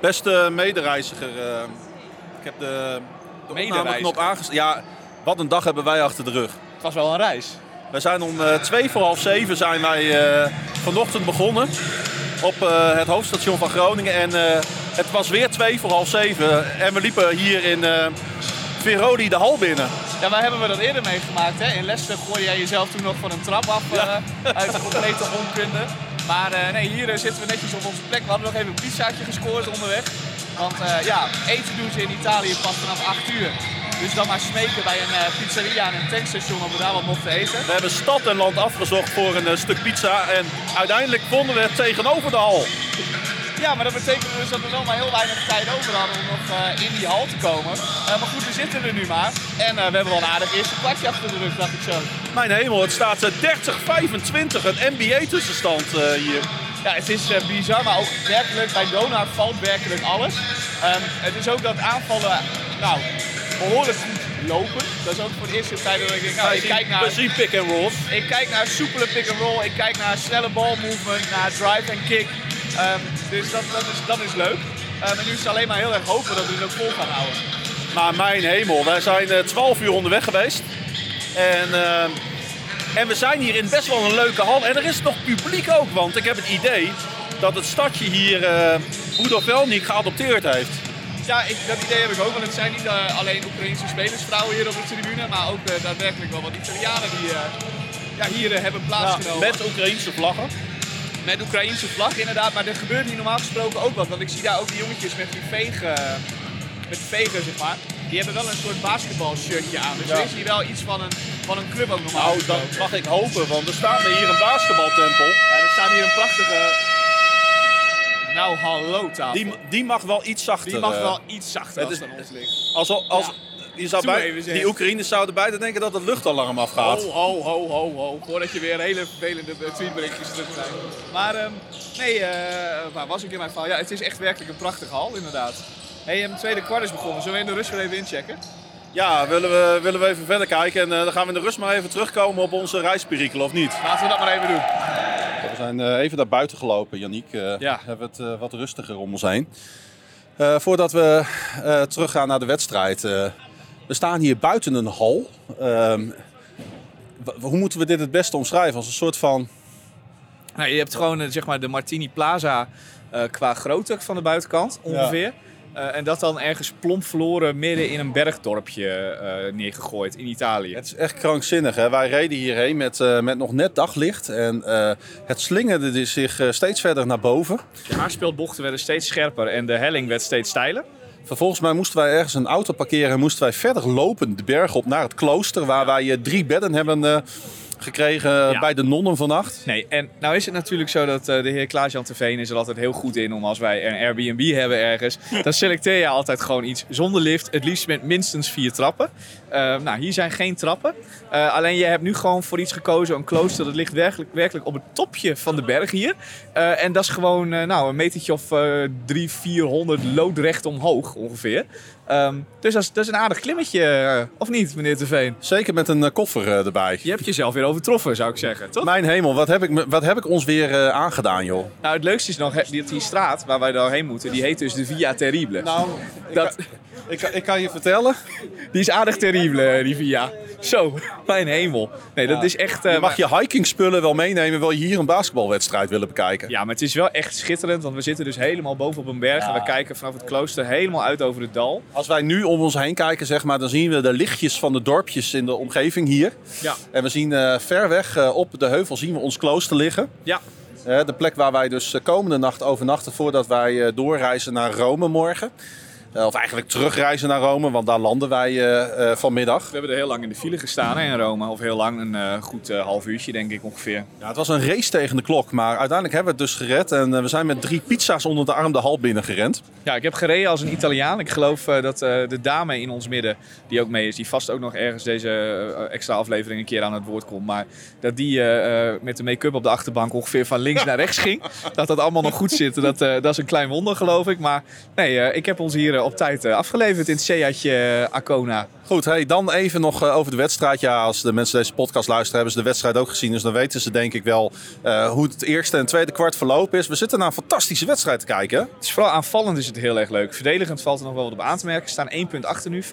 Beste medereiziger, eh, ik heb de, de opnameknop aangezet. Ja, wat een dag hebben wij achter de rug. Het was wel een reis. We zijn om eh, twee voor half zeven zijn wij eh, vanochtend begonnen op het hoofdstation van Groningen. En het was weer twee voor half zeven. En we liepen hier in Verodi de hal binnen. Ja, waar hebben we dat eerder meegemaakt? Hè? In Leicester gooide jij jezelf toen nog van een trap af uit de complete onkunde. Maar eh, nee, hier eh, zitten we netjes op onze plek. We hadden nog even een pizzaatje gescoord onderweg. Want eh, ja, eten doen ze in Italië pas vanaf 8 uur. Dus dan maar smeken bij een pizzeria en een tankstation of we daar wat mochten eten. We hebben stad en land afgezocht voor een stuk pizza. En uiteindelijk vonden we het tegenover de hal. Ja, maar dat betekent dus dat we wel maar heel weinig tijd over hadden om nog eh, in die hal te komen. Eh, maar goed, we zitten er nu maar. En eh, we hebben wel een aardig eerste kwartje achter de rug, dacht ik zo. Mijn hemel, het staat eh, 30-25. Een NBA-tussenstand hier. Ja, het is bizar, maar ook werkelijk, bij Donar valt werkelijk alles. Ehm, het is ook dat aanvallen, nou, behoorlijk goed lopen. Dat is ook voor de eerste tijd dat ik denk, nou, ik kijk naar... Zien pick and rolls. Ik kijk naar soepele pick-and-roll, ik kijk naar snelle balmovement, naar drive en kick. Ehm, dus dat, dat, is, dat is leuk. Ehm, en nu is het alleen maar heel erg hopen dat we het ook vol gaan houden. Maar mijn hemel, wij zijn eh, 12 uur onderweg geweest. En, eh, en we zijn hier in best wel een leuke hal. En er is nog publiek ook, want ik heb het idee dat het stadje hier uh, Budovelnik geadopteerd heeft. Ja, ik, dat idee heb ik ook, want het zijn niet eh, alleen Oekraïnse spelersvrouwen hier op de tribune, maar ook eh, daadwerkelijk wel wat Italianen die eh, ja, hier eh, hebben plaatsgenomen. met Oekraïnse vlaggen. Met Oekraïnse vlag inderdaad, maar er gebeurt hier normaal gesproken ook wat. Want ik zie daar ook die jongetjes met die vegen, met vegen zeg maar. Die hebben wel een soort basketbalshirtje aan. Dus Ja. er is hier wel iets van een, van een club ook normaal Nou, gesproken. dat mag ik hopen, want er staat hier een basketbaltempel. Ja, er staat hier een prachtige... Nou, hallo tafel. Die, die mag wel iets zachter. Die mag eh, wel iets zachter het als is- van ons ligt. Als, als, Ja. Je zou Doe bij, even, zeg. die Oekraïners zouden bijna denken dat het luchtalarm afgaat. Ho, ho, ho, ho, ho. Voordat je weer hele vervelende tweetberichtjes terugkrijgt. Maar ehm, nee, eh, waar was ik in mijn verhaal? Ja, het is echt werkelijk een prachtige hal, inderdaad. hey, een tweede kwart is begonnen. Zullen we in de rust weer even inchecken? Ja, willen we, willen we even verder kijken en eh, dan gaan we in de rust maar even terugkomen op onze reisperikelen, of niet? Laten we dat maar even doen. We zijn eh, even naar buiten gelopen, Yannick. Eh Ja. Hebben het eh, wat rustiger om ons heen. Eh, voordat we eh, teruggaan naar de wedstrijd. We staan hier buiten een hal. Ehm, hoe moeten we dit het beste omschrijven? Als een soort van... Nou, je hebt gewoon eh, zeg maar de Martini Plaza eh, qua grootte van de buitenkant ongeveer. Eh, en dat dan ergens plomp verloren midden in een bergdorpje eh, neergegooid in Italië. Het is echt krankzinnig. Hè? Wij reden hierheen met, met nog net daglicht. En het slingerde zich steeds verder naar boven. De haarspeelbochten werden steeds scherper en de helling werd steeds steiler. Vervolgens mij moesten wij ergens een auto parkeren en moesten wij verder lopen de berg op naar het klooster. Waar wij eh, drie bedden hebben eh, gekregen Ja. bij de nonnen vannacht. Nee, en nou is het natuurlijk zo dat eh, de heer Klaas-Jan Terveen is er altijd heel goed in om als wij een Airbnb hebben ergens, dan selecteer je altijd gewoon iets zonder lift, het liefst met minstens vier trappen. Eh, nou, hier zijn geen trappen. Eh, alleen je hebt nu gewoon voor iets gekozen, een klooster, dat ligt werkelijk, werkelijk op het topje van de berg hier. Eh, en dat is gewoon eh, nou, een metertje of eh drie, vierhonderd loodrecht omhoog ongeveer. Ehm, dus dat is, dat is een aardig klimmetje, eh, of niet, meneer Terveen? Zeker met een eh, koffer eh, erbij. Je hebt jezelf weer overtroffen, zou ik zeggen, toch? Mijn hemel, wat heb ik, wat heb ik ons weer aangedaan, joh? Nou, het leukste is nog dat die straat waar wij doorheen moeten, die heet dus de Via Terrible. Nou, ik, Dat- kan, ik, kan- ik kan je vertellen. Die is aardig terrible, die Via. Zo, mijn hemel. Nee, dat Ja. is echt... eh, Je mag je hikingspullen wel meenemen, wil je hier een basketbalwedstrijd willen bekijken. Ja, maar het is wel echt schitterend, want we zitten dus helemaal boven op een berg. En we kijken vanaf het klooster helemaal uit over het dal. Als wij nu om ons heen kijken, zeg maar, dan zien we de lichtjes van de dorpjes in de omgeving hier. Ja. En we zien eh, ver weg eh, op de heuvel zien we ons klooster liggen. Ja, Eh, de plek waar wij dus komende nacht overnachten voordat wij doorreizen naar Rome morgen. Eh, of eigenlijk terugreizen naar Rome, want daar landen wij eh, eh, vanmiddag. we hebben er heel lang in de file gestaan hè, in Rome. Of heel lang, een goed half uurtje denk ik ongeveer. Ja, het was een race tegen de klok, maar uiteindelijk hebben we het dus gered. En we zijn met drie pizza's onder de arm de hal binnengerend. Ja, ik heb gereden als een Italiaan. Ik geloof dat de dame in ons midden, die ook mee is, die vast ook nog ergens deze extra aflevering een keer aan het woord komt. Maar dat die met de make-up op de achterbank ongeveer van links naar rechts ging. Dat dat allemaal nog goed zit, dat, dat is een klein wonder geloof ik. Maar nee, ik heb ons hier op tijd eh, afgeleverd in het Seatje Acona. Goed, hey, dan even nog eh, over de wedstrijd. Ja, als de mensen deze podcast luisteren, hebben ze de wedstrijd ook gezien. Dus dan weten ze denk ik wel uh, hoe het eerste en tweede kwart verlopen is. We zitten naar een fantastische wedstrijd te kijken. Het is vooral aanvallend is het heel erg leuk. Verdedigend valt er nog wel wat op aan te merken. We staan 1 punt achter nu, 45-44.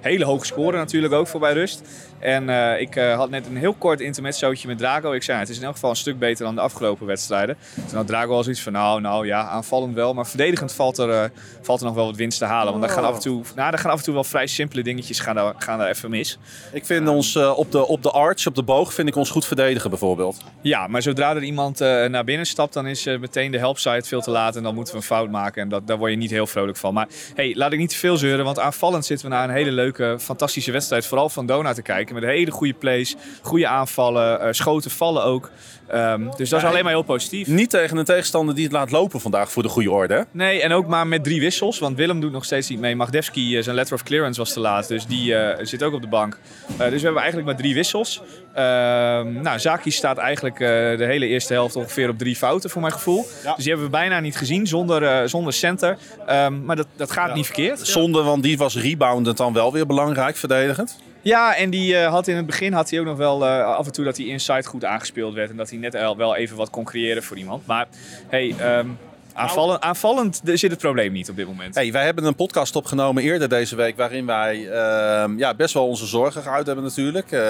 Hele hoge score natuurlijk ook voor bij rust. En uh, ik uh, had net een heel kort intermezzootje met Drago. Ik zei, het is in elk geval een stuk beter dan de afgelopen wedstrijden. Toen had Drago al zoiets van, nou, nou ja, aanvallend wel. Maar verdedigend valt er, uh, valt er nog wel wat winst te halen. Want daar gaan af en toe, nou, daar gaan af en toe wel vrij simpele dingetjes gaan daar, gaan daar even mis. Ik vind ons op, de, op de arch, op de boog, vind ik ons goed verdedigen bijvoorbeeld. Ja, maar zodra er iemand naar binnen stapt, dan is meteen de helpside veel te laat. En dan moeten we een fout maken. En dat, daar word je niet heel vrolijk van. Maar hey, laat ik niet te veel zeuren. Want aanvallend zitten we naar een hele leuke, fantastische wedstrijd. Vooral van Dona te kijken. Met hele goede plays, goede aanvallen, uh, schoten vallen ook. Um, dus dat is alleen maar heel positief. Niet tegen een tegenstander die het laat lopen vandaag voor de goede orde. Nee, en ook maar met drie wissels. Want Willem doet nog steeds niet mee. Magdevski, uh, zijn letter of clearance was te laat. Dus die uh, zit ook op de bank. dus we hebben eigenlijk maar drie wissels. Ehm, nou, Zaki staat eigenlijk de hele eerste helft ongeveer op drie fouten voor mijn gevoel. Ja. Dus die hebben we bijna niet gezien zonder, zonder center. Um, maar dat, dat gaat ja. niet verkeerd. Zonder, want die was reboundend dan wel weer belangrijk verdedigend. Ja, en die uh, had in het begin had hij ook nog wel uh, af en toe dat hij inside goed aangespeeld werd. En dat hij net wel even wat kon creëren voor iemand. Maar hey, um, Aanvallend, aanvallend zit het probleem niet op dit moment. Hey, wij hebben een podcast opgenomen eerder deze week waarin wij uh, ja, best wel onze zorgen geuit hebben natuurlijk. Uh,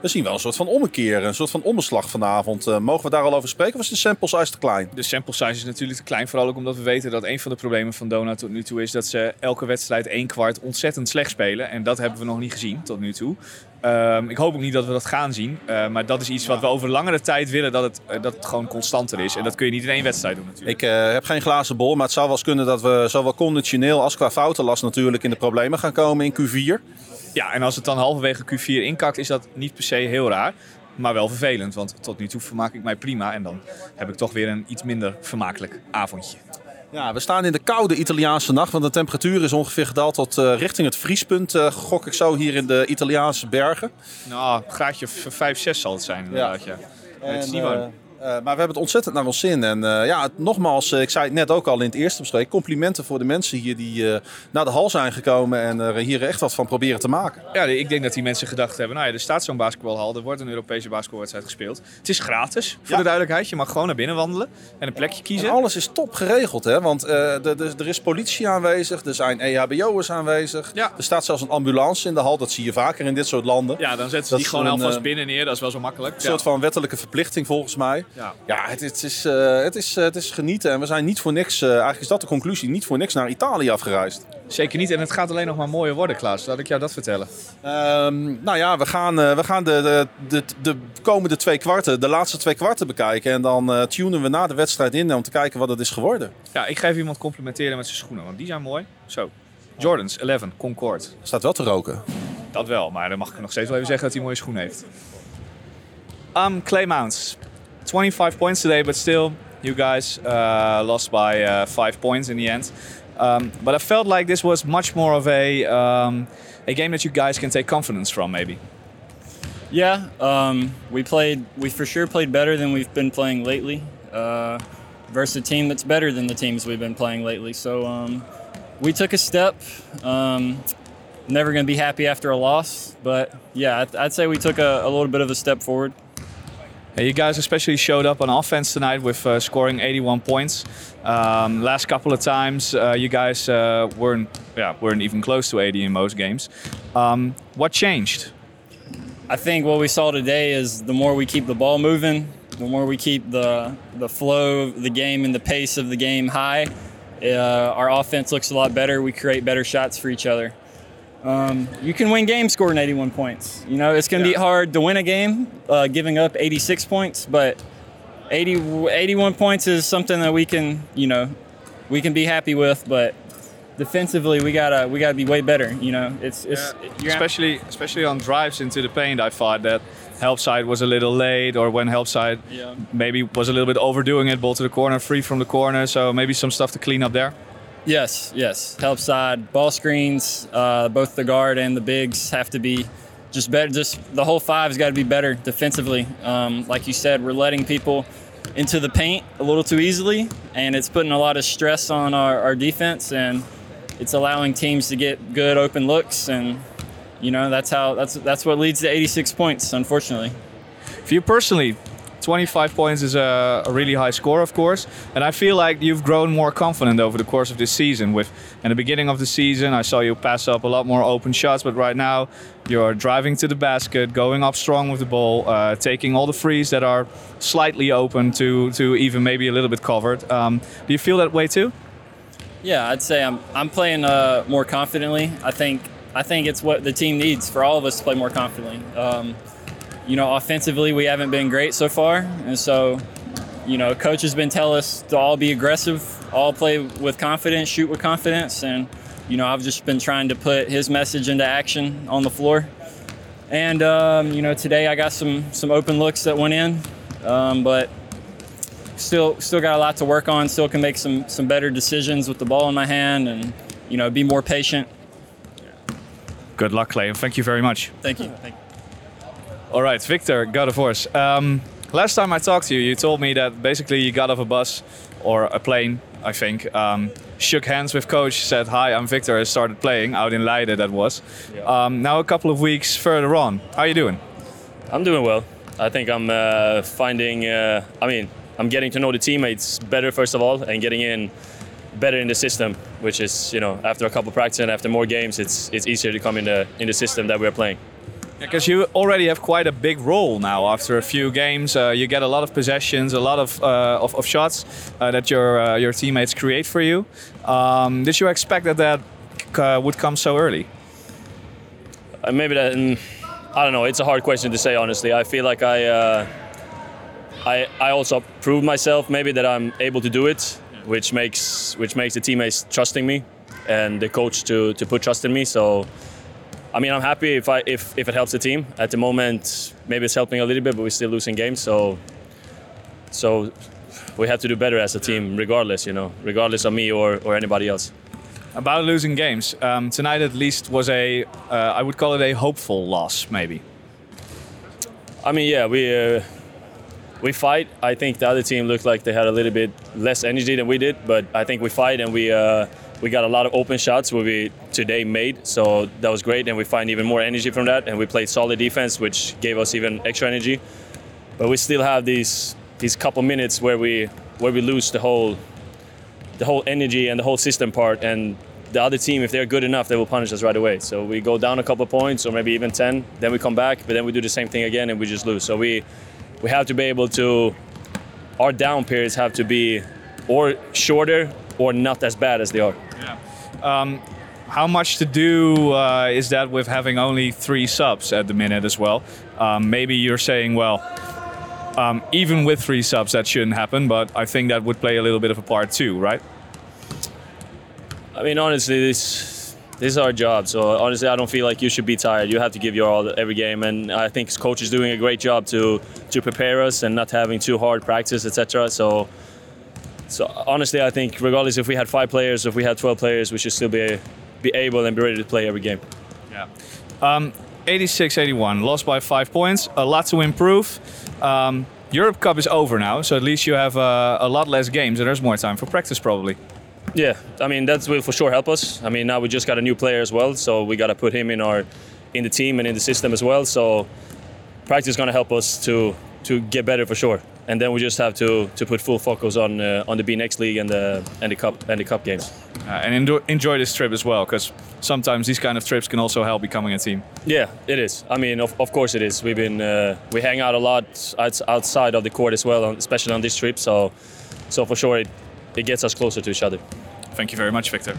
we zien wel een soort van ommekeer, een soort van omslag vanavond. Uh, mogen we daar al over spreken of is de sample size te klein? De sample size is natuurlijk te klein, vooral ook omdat we weten dat een van de problemen van Dona tot nu toe is dat ze elke wedstrijd één kwart ontzettend slecht spelen. En dat hebben we nog niet gezien tot nu toe. Um, ik hoop ook niet dat we dat gaan zien. Uh, maar dat is iets wat we over langere tijd willen dat het, uh, dat het gewoon constanter is. En dat kun je niet in één wedstrijd doen natuurlijk. Ik uh, heb geen glazen bol, maar het zou wel eens kunnen dat we zowel conditioneel als qua foutenlast natuurlijk in de problemen gaan komen in Q4. Ja, en als het dan halverwege Q4 inkakt, is dat niet per se heel raar. Maar wel vervelend, want tot nu toe vermaak ik mij prima. En dan heb ik toch weer een iets minder vermakelijk avondje. Ja, we staan in de koude Italiaanse nacht, want de temperatuur is ongeveer gedaald tot uh, richting het vriespunt. Uh, gok ik zo hier in de Italiaanse bergen. Nou, een graadje 5, 6 zal het zijn inderdaad, ja. ja. En, het is niet warm. Uh, maar we hebben het ontzettend naar ons zin. En uh, ja, nogmaals, uh, ik zei het net ook al in het eerste bespreking. Complimenten voor de mensen hier die naar de hal zijn gekomen en er hier echt wat van proberen te maken. Ja, ik denk dat die mensen gedacht hebben, nou ja, er staat zo'n basketbalhal, er wordt een Europese basketbalwedstrijd gespeeld. Het is gratis, voor ja. de duidelijkheid. Je mag gewoon naar binnen wandelen en een plekje kiezen. En alles is top geregeld, hè. Want er is politie aanwezig, er zijn EHBO'ers aanwezig. Ja. Er staat zelfs een ambulance in de hal, dat zie je vaker in dit soort landen. Ja, dan zetten ze dat die gewoon alvast binnen neer, dat is wel zo makkelijk. Een soort van wettelijke verplichting volgens mij. Ja, ja het, het, is, uh, het, is, uh, het is genieten. En we zijn niet voor niks, uh, eigenlijk is dat de conclusie, niet voor niks naar Italië afgereisd. Zeker niet. En het gaat alleen nog maar mooier worden, Klaas. Laat ik jou dat vertellen. Um, nou ja, we gaan, we gaan de, de, de, de, komende twee kwarten, de laatste twee kwarten bekijken. En dan tunen we na de wedstrijd in om te kijken wat het is geworden. Ja, ik ga even iemand complimenteren met zijn schoenen, want die zijn mooi. Zo. Jordans 11, Concord. Staat wel te roken. Dat wel, maar dan mag ik nog steeds wel even zeggen dat hij mooie schoenen heeft. Um, Clay Mounts. 25 points today, but still, you guys uh, lost by uh, five points in the end. Um, but I felt like this was much more of a um, a game that you guys can take confidence from, maybe. Yeah, um, we played. We for sure played better than we've been playing lately. Uh, versus a team that's better than the teams we've been playing lately. So um, we took a step. Um, never going to be happy after a loss, but yeah, I'd, I'd say we took a, a little bit of a step forward. You guys especially showed up on offense tonight with uh, scoring 81 points. Um, last couple of times, uh, you guys uh, weren't yeah weren't even close to 80 in most games. Um, what changed? I think what we saw today is the more we keep the ball moving, the more we keep the the flow of the game and the pace of the game high. Uh, our offense looks a lot better. We create better shots for each other. Um, you can win games scoring 81 points. You know, it's going to yeah. be hard to win a game uh, giving up 86 points, but 80, 81 points is something that we can, you know, we can be happy with. But defensively, we gotta we gotta be way better. You know, it's, it's yeah. especially especially on drives into the paint. I thought that help side was a little late, or when help side yeah. maybe was a little bit overdoing it, ball to the corner, free from the corner. So maybe some stuff to clean up there. Yes, yes. Help side, ball screens, uh, both the guard and the bigs have to be just better. Just the whole five's got to be better defensively. Um, like you said, we're letting people into the paint a little too easily, and it's putting a lot of stress on our, our defense. And it's allowing teams to get good open looks, and you know that's how that's that's what leads to 86 points, unfortunately. For you personally, 25 points is a, a, really high score, of course, and I feel like you've grown more confident over the course of this season. With in the beginning of the season, I saw you pass up a lot more open shots, but right now you're driving to the basket, going up strong with the ball, uh, taking all the frees that are slightly open to to even maybe a little bit covered. Um, do you feel that way too? Yeah, I'd say I'm I'm playing uh, more confidently. I think I think it's what the team needs for all of us to play more confidently. Um, you know, offensively, we haven't been great so far. And so, you know, coach has been telling us to all be aggressive, all play with confidence, shoot with confidence. And, you know, I've just been trying to put his message into action on the floor. And, um, you know, today I got some, some open looks that went in, um, but still, still got a lot to work on. Still can make some, some better decisions with the ball in my hand and, you know, be more patient. Good luck, Clay, and thank you very much. Thank you. Thank you. All right, Victor, God of Horse. Um, last time I talked to you, you told me that basically you got off a bus or a plane, I think, um, shook hands with coach, said, Hi, I'm Victor, I started playing out in Leiden, that was. Yeah. Um, now, a couple of weeks further on, how are you doing? I'm doing well. I think I'm uh, finding, uh, I mean, I'm getting to know the teammates better, first of all, and getting in better in the system, which is, you know, after a couple of practices and after more games, it's, it's easier to come in the, in the system that we're playing. Because you already have quite a big role now after a few games. Uh, you get a lot of possessions, a lot of uh, of, of, shots uh, that your uh, your teammates create for you. Um, did you expect that that uh, would come so early? Uh, maybe that. Mm, I don't know. It's a hard question to say honestly. I feel like I I I also proved myself maybe that I'm able to do it, which makes which makes the teammates trusting me and the coach to to put trust in me. So I mean, I'm happy if I if, if it helps the team. At the moment, maybe it's helping a little bit, but we're still losing games. So so we have to do better as a team, regardless. You know, regardless of me or or anybody else. About losing games, um, tonight at least was a uh, I would call it a hopeful loss, maybe. I mean, yeah, we. Uh, we fight. I think the other team looked like they had a little bit less energy than we did, but I think we fight and we uh, we got a lot of open shots where we today made, so that was great, and we find even more energy from that. And we played solid defense, which gave us even extra energy. But we still have these these couple minutes where we where we lose the whole the whole energy and the whole system part. And the other team, if they're good enough, they will punish us right away. So we go down a couple points, or maybe even ten, then we come back, but then we do the same thing again, and we just lose. So we we have to be able to our down periods have to be or shorter or not as bad as they are. Yeah. Um, how much to do uh, is that with having only three subs at the minute as well? Um, maybe you're saying, well, um, even with three subs, that shouldn't happen, but I think that would play a little bit of a part too, right? I mean, honestly, this this is our job. So honestly, I don't feel like you should be tired. You have to give your all every game, and I think coach is doing a great job to to prepare us and not having too hard practice, etc. So so honestly, I think regardless if we had five players if we had 12 players, we should still be be able and be ready to play every game. Yeah. Um, 86-81, lost by five points. A lot to improve. Um, Europe Cup is over now, so at least you have uh, a lot less games and there's more time for practice probably. Yeah, I mean that will for sure help us. I mean now we just got a new player as well, so we got to put him in our in the team and in the system as well. So practice is going to help us to to get better for sure and then we just have to to put full focus on uh, on the B next league and the and the cup and the cup games. Uh, and enjoy, enjoy this trip as well, because sometimes these kind of trips can also help becoming a team. Yeah, it is. I mean, of, of course it is. We've been uh, we hang out a lot outside of the court as well, especially on this trip. So, so for sure it, it gets us closer to each other. Thank you very much, Victor.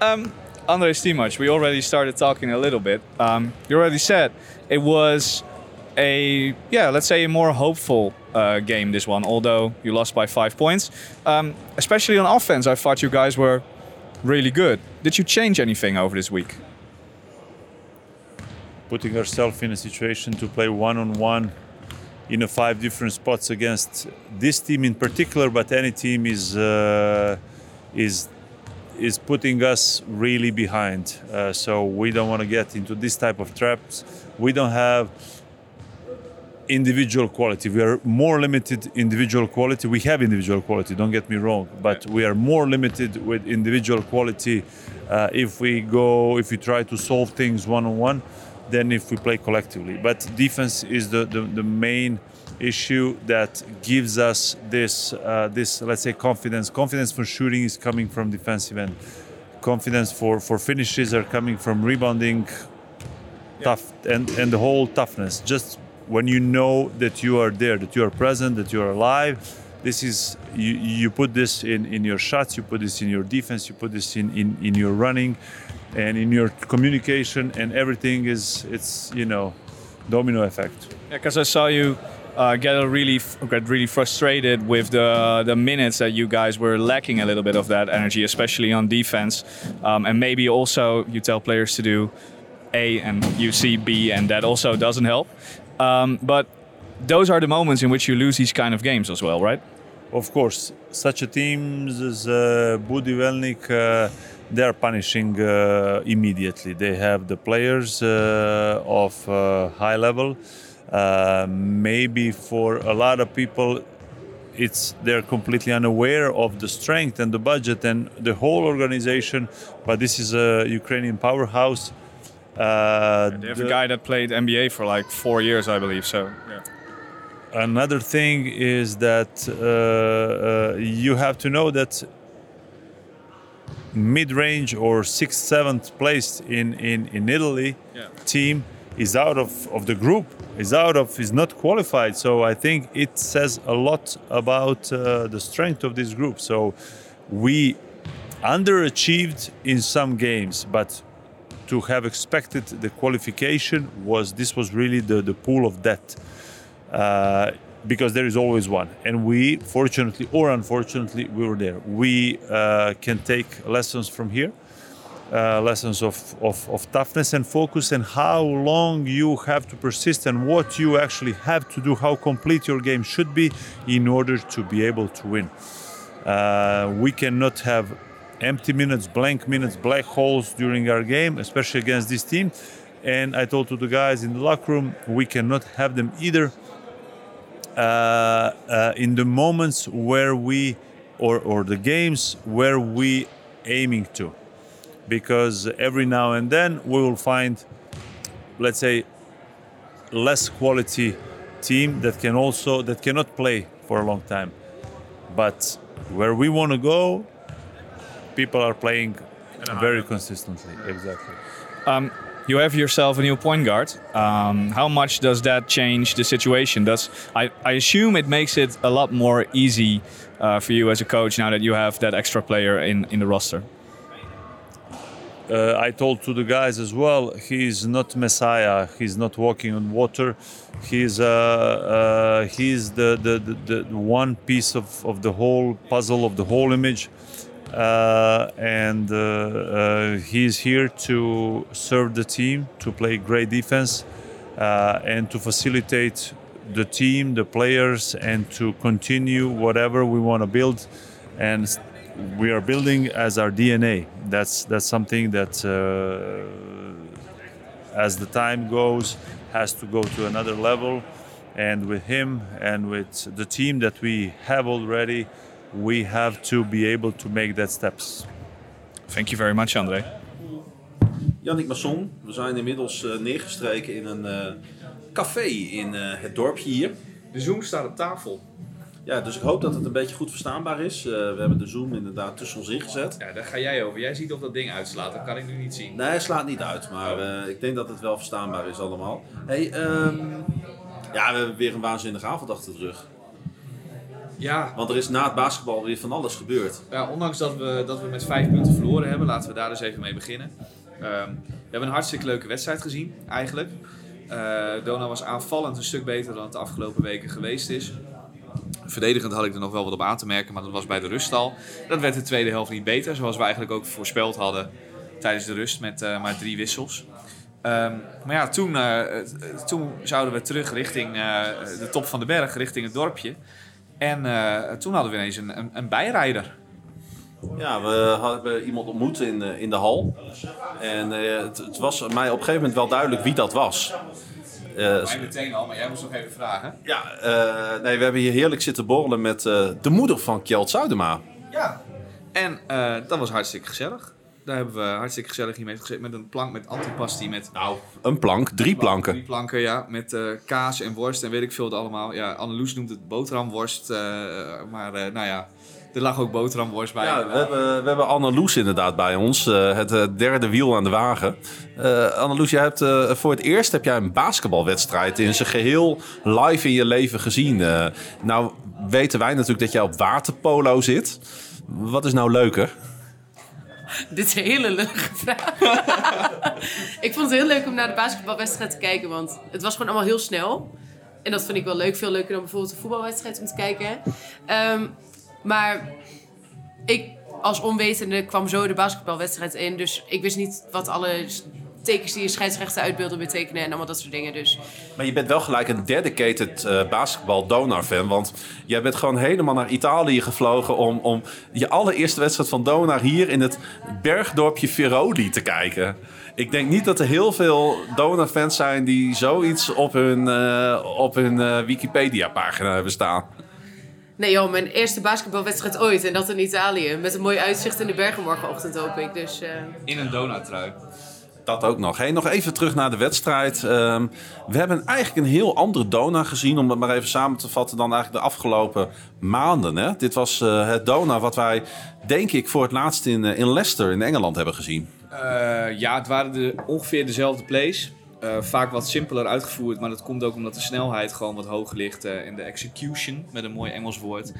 Um, Andre Stimac, we already started talking a little bit. Um, you already said it was a yeah, let's say a more hopeful uh, game. This one, although you lost by five points, um, especially on offense, I thought you guys were really good. Did you change anything over this week? Putting ourselves in a situation to play one on one in a five different spots against this team in particular, but any team is uh, is is putting us really behind. Uh, so we don't want to get into this type of traps. We don't have individual quality. We are more limited individual quality. We have individual quality, don't get me wrong, but we are more limited with individual quality uh, if we go, if we try to solve things one on one, than if we play collectively. But defense is the, the, the main issue that gives us this, uh, this, let's say, confidence. Confidence for shooting is coming from defensive end. Confidence for, for finishes are coming from rebounding, tough and, and the whole toughness. Just when you know that you are there, that you are present, that you are alive, this is you, you put this in, in your shots, you put this in your defense, you put this in, in, in your running and in your communication and everything is it's you know domino effect. Yeah, because I saw you uh, get really get really frustrated with the the minutes that you guys were lacking a little bit of that energy, especially on defense, um, and maybe also you tell players to do A and you see B, and that also doesn't help. Um, but those are the moments in which you lose these kind of games as well, right? Of course, such a teams as uh, Budi Velnik, uh, they are punishing uh, immediately. They have the players uh, of uh, high level. Uh, maybe for a lot of people, it's they're completely unaware of the strength and the budget and the whole organization. But this is a Ukrainian powerhouse. Uh, They have the- a guy that played NBA for like four years, I believe. So yeah. another thing is that uh, uh, you have to know that mid-range or sixth, seventh place in, in, in Italy Yeah. team is out of, of the group, is out of, is not qualified. So I think it says a lot about uh, the strength of this group. So we underachieved in some games, but to have expected the qualification was this was really the, the pool of death uh, because there is always one. And we fortunately or unfortunately we were there. We uh, can take lessons from here uh, lessons of, of, of toughness and focus and how long you have to persist and what you actually have to do how complete your game should be in order to be able to win. Uh, we cannot have empty minutes, blank minutes, black holes during our game, especially against this team. And I told to the guys in the locker room, we cannot have them either uh, uh, in the moments where we, or, or the games where we aiming to. Because every now and then we will find, let's say, less quality team that can also, that cannot play for a long time. But where we want to go, people are playing very consistently. Exactly. Um, you have yourself a new point guard. Um, how much does that change the situation? Does I, I assume it makes it a lot more easy uh, for you as a coach now that you have that extra player in, in the roster. Uh, I told to the guys as well, he's not Messiah. He's not walking on water. He's uh, uh, he's the, the, the, the one piece of, of the whole puzzle of the whole image. Uh, and uh, uh, he's here to serve the team, to play great defense, uh, and to facilitate the team, the players, and to continue whatever we want to build. And we are building as our DNA. That's that's something that, uh, as the time goes, has to go to another level. And with him and with the team that we have already, we have to be able to make that steps. Thank you very much, André. Yannick Masson, we zijn inmiddels eh, neergestreken in een eh, café in eh, het dorpje hier. De Zoom staat op tafel. Ja, dus ik hoop dat het een beetje goed verstaanbaar is. Eh, we hebben de Zoom inderdaad tussen ons ingezet. Ja, daar ga jij over. Jij ziet of dat ding uitslaat. Dat kan ik nu niet zien. Nee, hij slaat niet uit, maar eh, ik denk dat het wel verstaanbaar is allemaal. Hey, ehm, ja, we hebben weer een waanzinnige avond achter de rug. Ja, Want er is na het basketbal weer van alles gebeurd. Ja, ondanks dat we, dat we met vijf punten verloren hebben, laten we daar dus even mee beginnen. Ehm, we hebben een hartstikke leuke wedstrijd gezien, eigenlijk. Eh Dona was aanvallend een stuk beter dan het de afgelopen weken geweest is. Verdedigend had ik er nog wel wat op aan te merken, maar dat was bij de rust al. Dat werd de tweede helft niet beter, zoals we eigenlijk ook voorspeld hadden tijdens de rust met eh, maar drie wissels. Ehm, maar ja, toen, eh, toen zouden we terug richting de top van de berg, richting het dorpje. En eh, toen hadden we ineens een, een, een bijrijder. Ja, we hebben iemand ontmoet in, eh, in de hal. En eh, het, het was mij op een gegeven moment wel duidelijk wie dat was. Mij meteen al, maar jij moest nog even vragen. ja, nee, we hebben hier heerlijk zitten borrelen met de moeder van Kjeld Zuidema. Ja. En dat was hartstikke gezellig. Daar hebben we hartstikke gezellig hiermee gezeten. Met een plank met antipasti. Met Nou, een plank, drie planken. Drie planken, ja. Met eh, kaas en worst en weet ik veel wat allemaal. Ja, Anneloes noemt het boterhamworst. eh, maar eh, nou ja, er lag ook boterhamworst bij. Ja, we hebben, we hebben Anneloes inderdaad bij ons. het derde wiel aan de wagen. Eh Anneloes, jij hebt, voor het eerst heb jij een basketbalwedstrijd in zijn geheel live in je leven gezien. Nou weten wij natuurlijk dat jij op waterpolo zit. Wat is nou leuker? Dit is een hele leuke vraag. ik vond het heel leuk om naar de basketbalwedstrijd te kijken, want het was gewoon allemaal heel snel. En dat vind ik wel leuk. Veel leuker dan bijvoorbeeld een voetbalwedstrijd om te kijken. Ehm, maar ik als onwetende kwam zo de basketbalwedstrijd in. Dus ik wist niet wat alle tekens die je scheidsrechter uitbeelden betekenen en allemaal dat soort dingen. Dus Maar je bent wel gelijk een dedicated eh basketbal Donar fan. Want jij bent gewoon helemaal naar Italië gevlogen om, om je allereerste wedstrijd van Donar hier in het bergdorpje Veroli te kijken. Ik denk niet dat er heel veel Donar-fans zijn die zoiets op hun, eh, op hun eh, Wikipedia-pagina hebben staan. nee joh, mijn eerste basketbalwedstrijd ooit. En dat in Italië. Met een mooi uitzicht in de bergen morgenochtend hoop ik. Dus eh, In een donuttrui. Dat ook nog. Nog even terug naar de wedstrijd. Ehm, we hebben eigenlijk een heel andere Dona gezien, om het maar even samen te vatten, dan eigenlijk de afgelopen maanden. Hè? Dit was eh, het Dona wat wij, denk ik, voor het laatst in, eh, in Leicester in Engeland hebben gezien. Eh, ja, het waren de, ongeveer dezelfde plays. Vaak wat simpeler uitgevoerd, maar dat komt ook omdat de snelheid gewoon wat hoger ligt. en de execution, met een mooi Engels woord,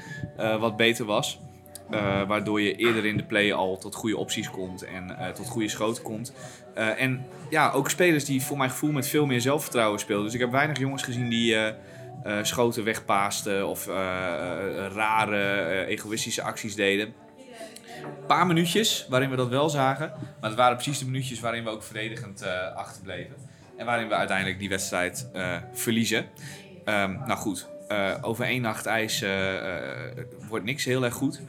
wat beter was. Eh, waardoor je eerder in de play al tot goede opties komt en eh, tot goede schoten komt. Eh, en ja, ook spelers die voor mijn gevoel met veel meer zelfvertrouwen speelden. Dus ik heb weinig jongens gezien die schoten wegpaasten of rare egoïstische acties deden. Een paar minuutjes waarin we dat wel zagen. Maar het waren precies de minuutjes waarin we ook verdedigend achterbleven. En waarin we uiteindelijk die wedstrijd verliezen. Ehm, nou goed, eh, over één nacht ijs wordt niks heel erg goed.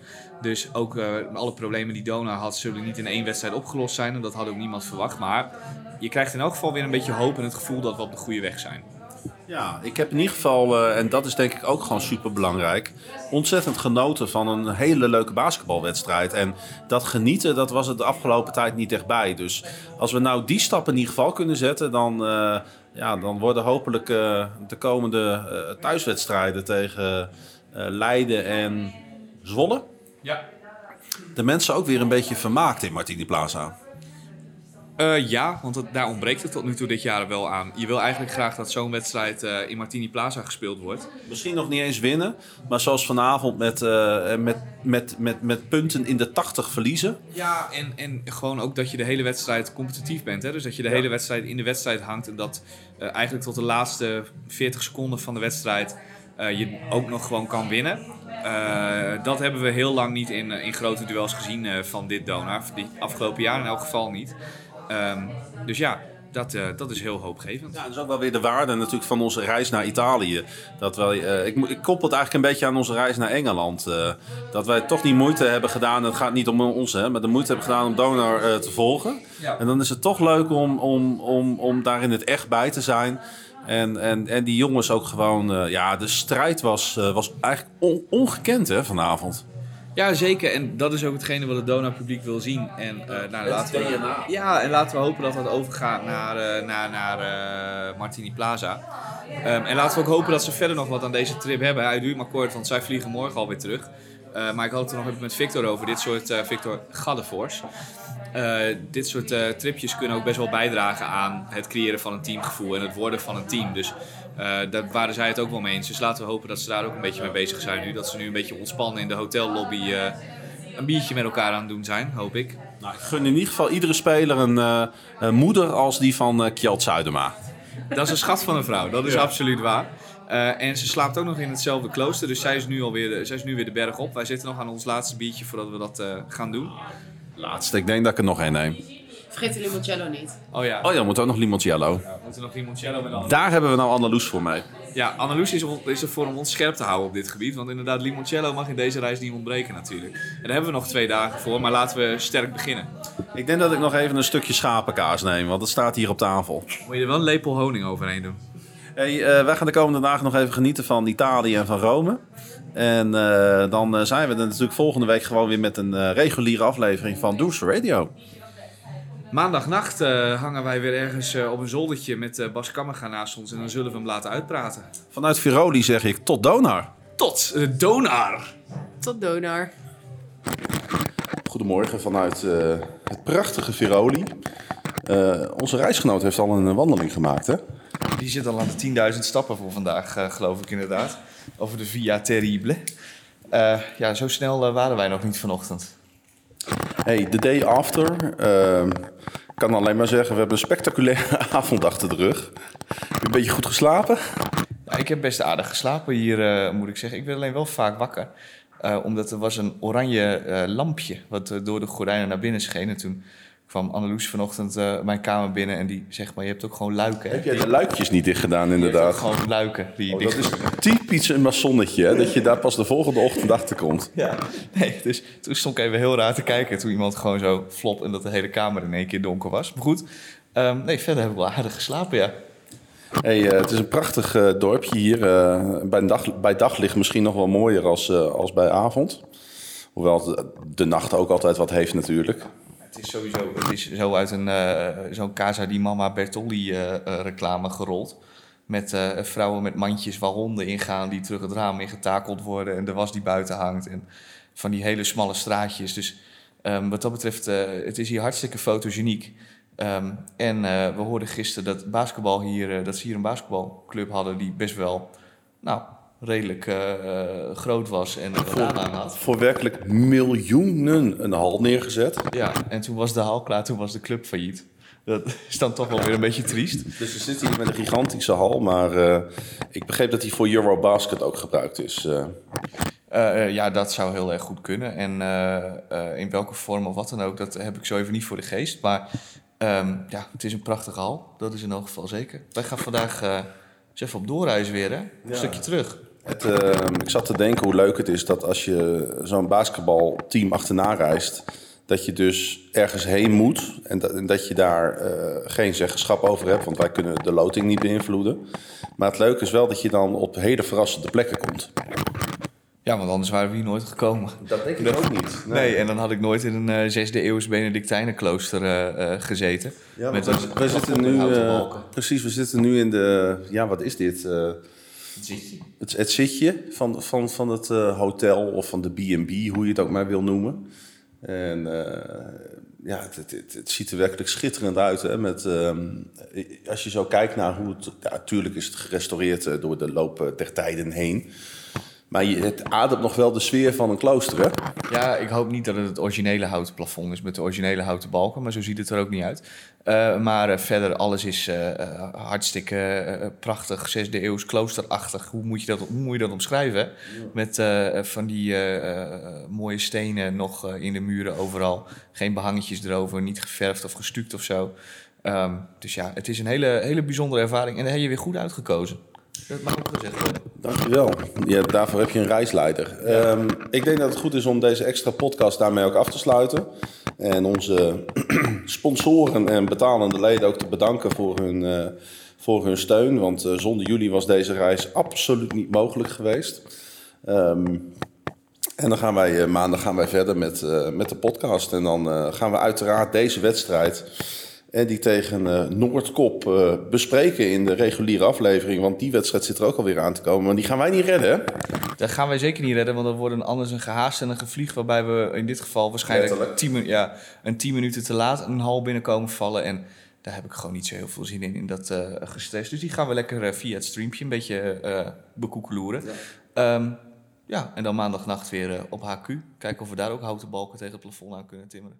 Dus ook eh, alle problemen die Dona had, zullen niet in één wedstrijd opgelost zijn. En dat had ook niemand verwacht. Maar je krijgt in elk geval weer een beetje hoop en het gevoel dat we op de goede weg zijn. Ja, ik heb in ieder geval, eh, en dat is denk ik ook gewoon super belangrijk, ontzettend genoten van een hele leuke basketbalwedstrijd. En dat genieten, dat was het de afgelopen tijd niet echt bij. Dus als we nou die stap in ieder geval kunnen zetten, dan, eh, ja, dan worden hopelijk de komende thuiswedstrijden tegen Leiden en Zwolle Ja. de mensen ook weer een beetje vermaakt in Martini Plaza. Eh, ja, want het- daar ontbreekt het tot nu toe dit jaar wel aan. Je wil eigenlijk graag dat zo'n wedstrijd eh, in Martini Plaza gespeeld wordt. Misschien nog niet eens winnen, maar zoals vanavond met, eh, met, met, met, met punten in de 80 verliezen. Ja, en, en gewoon ook dat je de hele wedstrijd competitief bent. Hè? Dus dat je de hele wedstrijd in de wedstrijd hangt. En dat eigenlijk tot de laatste 40 seconden van de wedstrijd eh, je ook nog gewoon kan winnen. Eh, dat hebben we heel lang niet in, eh, in grote duels gezien van dit Donar. Die afgelopen jaar in elk geval niet. Ehm, dus ja, dat, dat is heel hoopgevend. Ja, dat is ook wel weer de waarde natuurlijk van onze reis naar Italië. Dat wij, ik, ik koppel het eigenlijk een beetje aan onze reis naar Engeland. dat wij toch die moeite hebben gedaan, het gaat niet om ons, hè, maar de moeite hebben gedaan om Donar te volgen. Ja. En dan is het toch leuk om, om, om, om daar in het echt bij te zijn. En, en, en die jongens ook gewoon, eh, ja, de strijd was, eh, was eigenlijk on- ongekend hè, vanavond. Ja, zeker. En dat is ook hetgene wat het Dona-publiek wil zien. En, eh, nou, laten we, ja, en laten we hopen dat dat overgaat naar, eh, naar, naar eh, Martini Plaza. Ehm, en laten we ook hopen dat ze verder nog wat aan deze trip hebben. Hij duurt maar kort, want zij vliegen morgen alweer terug. Eh, maar ik had het er nog even met Victor over. Dit soort, eh, Victor Gaddefors. Eh, dit soort tripjes kunnen ook best wel bijdragen aan het creëren van een teamgevoel en het worden van een team. Dus daar waren zij het ook wel mee eens. Dus laten we hopen dat ze daar ook een beetje mee bezig zijn nu. Dat ze nu een beetje ontspannen in de hotellobby een biertje met elkaar aan het doen zijn, hoop ik. Nou, ik gun in ieder geval iedere speler een, een moeder als die van uh, Kjeld Zuidema. Dat is een schat van een vrouw, dat is absoluut waar. Eh, en ze slaapt ook nog in hetzelfde klooster, dus zij is, nu alweer de, zij is nu weer de berg op. Wij zitten nog aan ons laatste biertje voordat we dat eh, gaan doen. Laatste, ik denk dat ik er nog één neem. vergeet de limoncello niet. Oh ja, Oh ja, we moeten ook nog limoncello. we moeten nog limoncello met. Daar hebben we nou Anneloes voor mee. Ja, Anneloes is, is er voor om ons scherp te houden op dit gebied. Want inderdaad, limoncello mag in deze reis niet ontbreken natuurlijk. En daar hebben we nog twee dagen voor, maar laten we sterk beginnen. Ik denk dat ik nog even een stukje schapenkaas neem, want dat staat hier op tafel. Moet je er wel een lepel honing overheen doen. Hey, eh, wij gaan de komende dagen nog even genieten van Italië en van Rome. En eh, dan eh, zijn we er natuurlijk volgende week gewoon weer met een reguliere aflevering van Does Radio. Maandagnacht eh, hangen wij weer ergens op een zoldertje met eh, Bas Kammerga naast ons. En dan zullen we hem laten uitpraten. Vanuit Viroli zeg ik tot Donar. Tot uh, Donar! Tot Donar. Goedemorgen vanuit eh, het prachtige Viroli. Eh, onze reisgenoot heeft al een wandeling gemaakt, hè? Die zit al aan de 10.000 stappen voor vandaag, eh, geloof ik inderdaad. Over de Via Terrible. Eh, ja, zo snel eh, waren wij nog niet vanochtend. Hey, the day after. ehm, Ik kan alleen maar zeggen, we hebben een spectaculaire avond achter de rug. Heb je een beetje goed geslapen? Ja, ik heb best aardig geslapen hier, moet ik zeggen. Ik werd alleen wel vaak wakker. omdat er was een oranje lampje wat door de gordijnen naar binnen scheen. En toen kwam Anneloes vanochtend eh, mijn kamer binnen en die zegt... maar je hebt ook gewoon luiken, hè? Heb jij de luikjes niet dicht gedaan, inderdaad? gewoon luiken die Oh, dicht dat is typisch een maçonnetje, hè? Dat je daar pas de volgende ochtend achter komt. Ja, nee, dus toen stond ik even heel raar te kijken. Toen iemand gewoon zo flop en dat de hele kamer in één keer donker was. Maar goed, ehm, nee, verder heb ik wel aardig geslapen, ja. Hey, eh, het is een prachtig eh, dorpje hier. bij, dag, bij daglicht misschien nog wel mooier als, als bij avond. Hoewel de, de nacht ook altijd wat heeft natuurlijk. Het is sowieso het is zo uit een, eh, zo'n Casa di Mama Bertolli eh, eh, reclame gerold. Met vrouwen met mandjes waar honden ingaan die terug het raam in getakeld worden. En de was die buiten hangt. En van die hele smalle straatjes. Dus ehm, wat dat betreft, het is hier hartstikke fotogeniek. Ehm, en we hoorden gisteren dat basketbal hier, dat ze hier een basketbalclub hadden die best wel, nou, redelijk eh, groot was en er wat aan had. Voor werkelijk miljoenen een hal neergezet. Ja, en toen was de hal klaar, toen was de club failliet. Dat is dan toch wel weer een beetje triest. Dus we zitten hier met een gigantische hal. Maar eh, ik begreep dat die voor Eurobasket ook gebruikt is. eh. Ja, dat zou heel erg goed kunnen. En in welke vorm of wat dan ook, dat heb ik zo even niet voor de geest. Maar ehm, ja, het is een prachtige hal. Dat is in elk geval zeker. Wij gaan vandaag eens even op doorreis weer, hè? Een stukje terug. Het, eh, ik zat te denken hoe leuk het is dat als je zo'n basketbalteam achterna reist, dat je dus ergens heen moet en dat, en dat je daar eh, geen zeggenschap over hebt, want wij kunnen de loting niet beïnvloeden. Maar het leuke is wel dat je dan op hele verrassende plekken komt. Ja, want anders waren we hier nooit gekomen. Dat denk ik ook niet. Nee, en dan had ik nooit in een eh, zesde eeuws Benedictijnenklooster eh, eh, gezeten. Ja, Met we, een we zitten nu, eh, precies, we zitten nu in de, ja, wat is dit? Eh, het, het zitje van, van, van het eh, hotel of van de B&B, hoe je het ook maar wil noemen. En eh, ja, het, het, het, het ziet er werkelijk schitterend uit. Hè? Met, ehm, als je zo kijkt naar hoe het... Ja, natuurlijk is het gerestaureerd eh, door de loop der tijden heen. Maar je, het ademt nog wel de sfeer van een klooster, hè? Ja, ik hoop niet dat het het originele houten plafond is met de originele houten balken, maar zo ziet het er ook niet uit. Eh, maar eh, verder, alles is eh, hartstikke prachtig, zesde eeuws kloosterachtig. Hoe moet je dat, hoe moet je dat omschrijven? Met van die mooie stenen nog in de muren overal. Geen behangetjes erover, niet geverfd of gestuukt of zo. Ehm, dus ja, het is een hele, hele bijzondere ervaring en daar heb je weer goed uitgekozen. Dat mag ook gezegd worden. Dankjewel. Ja, daarvoor heb je een reisleider. Ehm, ik denk dat het goed is om deze extra podcast daarmee ook af te sluiten. En onze sponsoren en betalende leden ook te bedanken voor hun, eh, voor hun steun. Want eh, zonder jullie was deze reis absoluut niet mogelijk geweest. Ehm, en dan gaan wij eh, maandag gaan wij verder met, met de podcast. En dan gaan we uiteraard deze wedstrijd en die tegen eh, Noordkop eh, bespreken in de reguliere aflevering. Want die wedstrijd zit er ook alweer aan te komen. Maar die gaan wij niet redden? Dat gaan wij zeker niet redden, want dan wordt een anders een gehaast en een gevlieg... waarbij we in dit geval waarschijnlijk tien, ja, een 10 minuten te laat een hal binnenkomen vallen. En daar heb ik gewoon niet zo heel veel zin in, in dat eh gestrest. Dus die gaan we lekker via het streampje een beetje eh bekoekeloeren. Ja. ja, en dan maandagnacht weer op HQ. Kijken of we daar ook houten balken tegen het plafond aan kunnen timmeren.